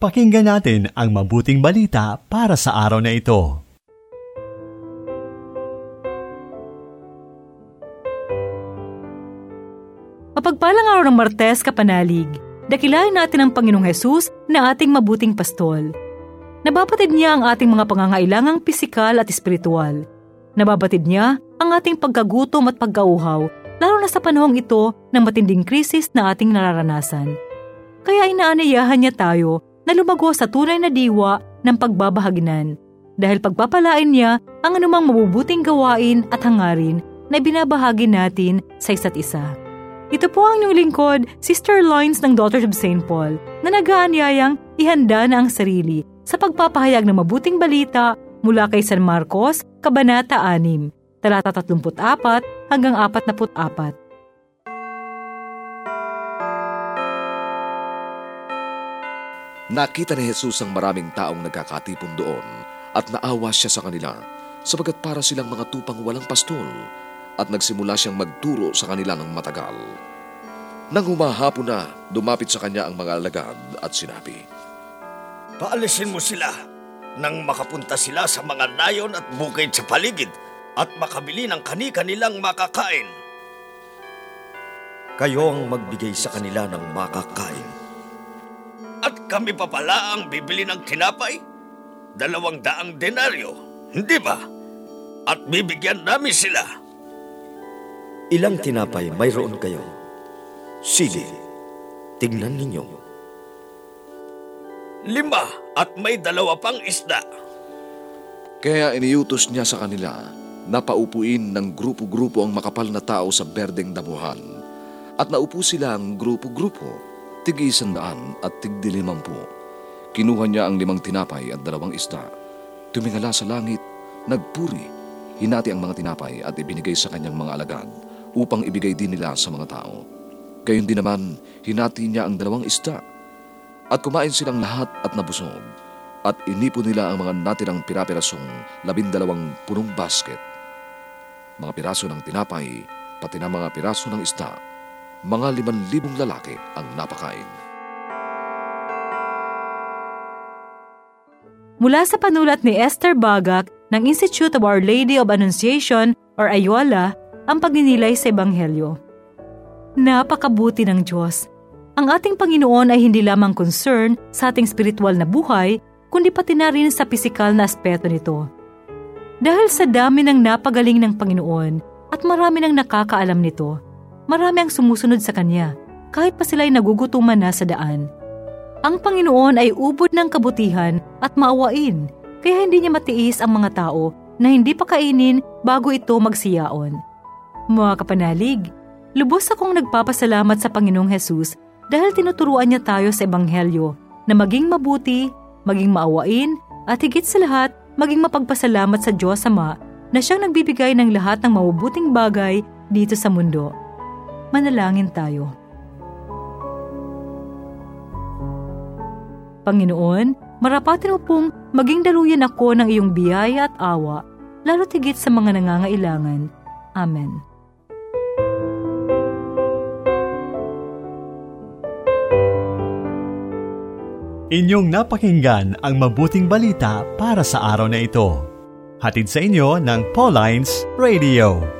Pakinggan natin ang mabuting balita para sa araw na ito. Mapagpalang araw ng Martes, Kapanalig, dakilain natin ang Panginoong Hesus na ating mabuting pastol. Nababatid niya ang ating mga pangangailangang pisikal at espiritual. Nababatid niya ang ating pagkagutom at pagkauhaw, lalo na sa panahong ito ng matinding krisis na ating nararanasan. Kaya inaanayahan niya tayo na lumago sa tunay na diwa ng pagbabahaginan dahil pagpapalain niya ang anumang mabubuting gawain at hangarin na binabahagi natin sa isa't isa. Ito po ang inyong lingkod, Sister Loins ng Daughters of St. Paul, na nag-aanyayang ihanda na ang sarili sa pagpapahayag ng mabuting balita mula kay San Marcos, Kabanata 6, talata 34 hanggang 44. Nakita ni Jesus ang maraming taong nagkakatipon doon at naawa siya sa kanila sapagat para silang mga tupang walang pastol at nagsimula siyang magturo sa kanila ng matagal. Nang humahapon na, dumapit sa kanya ang mga alagad at sinabi, Paalisin mo sila nang makapunta sila sa mga nayon at bukid sa paligid at makabili ng kani-kanilang makakain. Kayo ang magbigay sa kanila ng makakain. At kami pa pala ang bibili ng tinapay? Dalawang daang denaryo, hindi ba? At bibigyan namin sila. Ilang tinapay mayroon kayo? Sige, tignan ninyo. Lima at may dalawa pang isda. Kaya iniutos niya sa kanila na paupuin ng grupo-grupo ang makapal na tao sa berdeng damuhan. At naupo sila ang grupo-grupo tig daan at tigdi limampu. Kinuha niya ang limang tinapay at dalawang isda. Tumingala sa langit, nagpuri, hinati ang mga tinapay at ibinigay sa kanyang mga alagad upang ibigay din nila sa mga tao. Gayon din naman, hinati niya ang dalawang isda. At kumain silang lahat at nabusog. At inipon nila ang mga natirang pirapirasong labindalawang punong basket. Mga piraso ng tinapay, pati na mga piraso ng isda mga liman libong lalaki ang napakain. Mula sa panulat ni Esther Bagak ng Institute of Our Lady of Annunciation or Ayala, ang pagninilay sa Ebanghelyo. Napakabuti ng Diyos. Ang ating Panginoon ay hindi lamang concern sa ating spiritual na buhay, kundi pati na rin sa pisikal na aspeto nito. Dahil sa dami ng napagaling ng Panginoon at marami ng nakakaalam nito, marami ang sumusunod sa Kanya, kahit pa sila'y nagugutuman na sa daan. Ang Panginoon ay ubod ng kabutihan at maawain, kaya hindi niya matiis ang mga tao na hindi pa kainin bago ito magsiyaon. Mga kapanalig, lubos akong nagpapasalamat sa Panginoong Hesus dahil tinuturuan niya tayo sa Ebanghelyo na maging mabuti, maging maawain, at higit sa lahat, maging mapagpasalamat sa Diyos Ama na siyang nagbibigay ng lahat ng mabubuting bagay dito sa mundo. Manalangin tayo. Panginoon, marapatin mo pong maging daluyan ako ng iyong biyaya at awa, lalo tigit sa mga nangangailangan. Amen. Inyong napakinggan ang mabuting balita para sa araw na ito. Hatid sa inyo ng Pauline's Radio.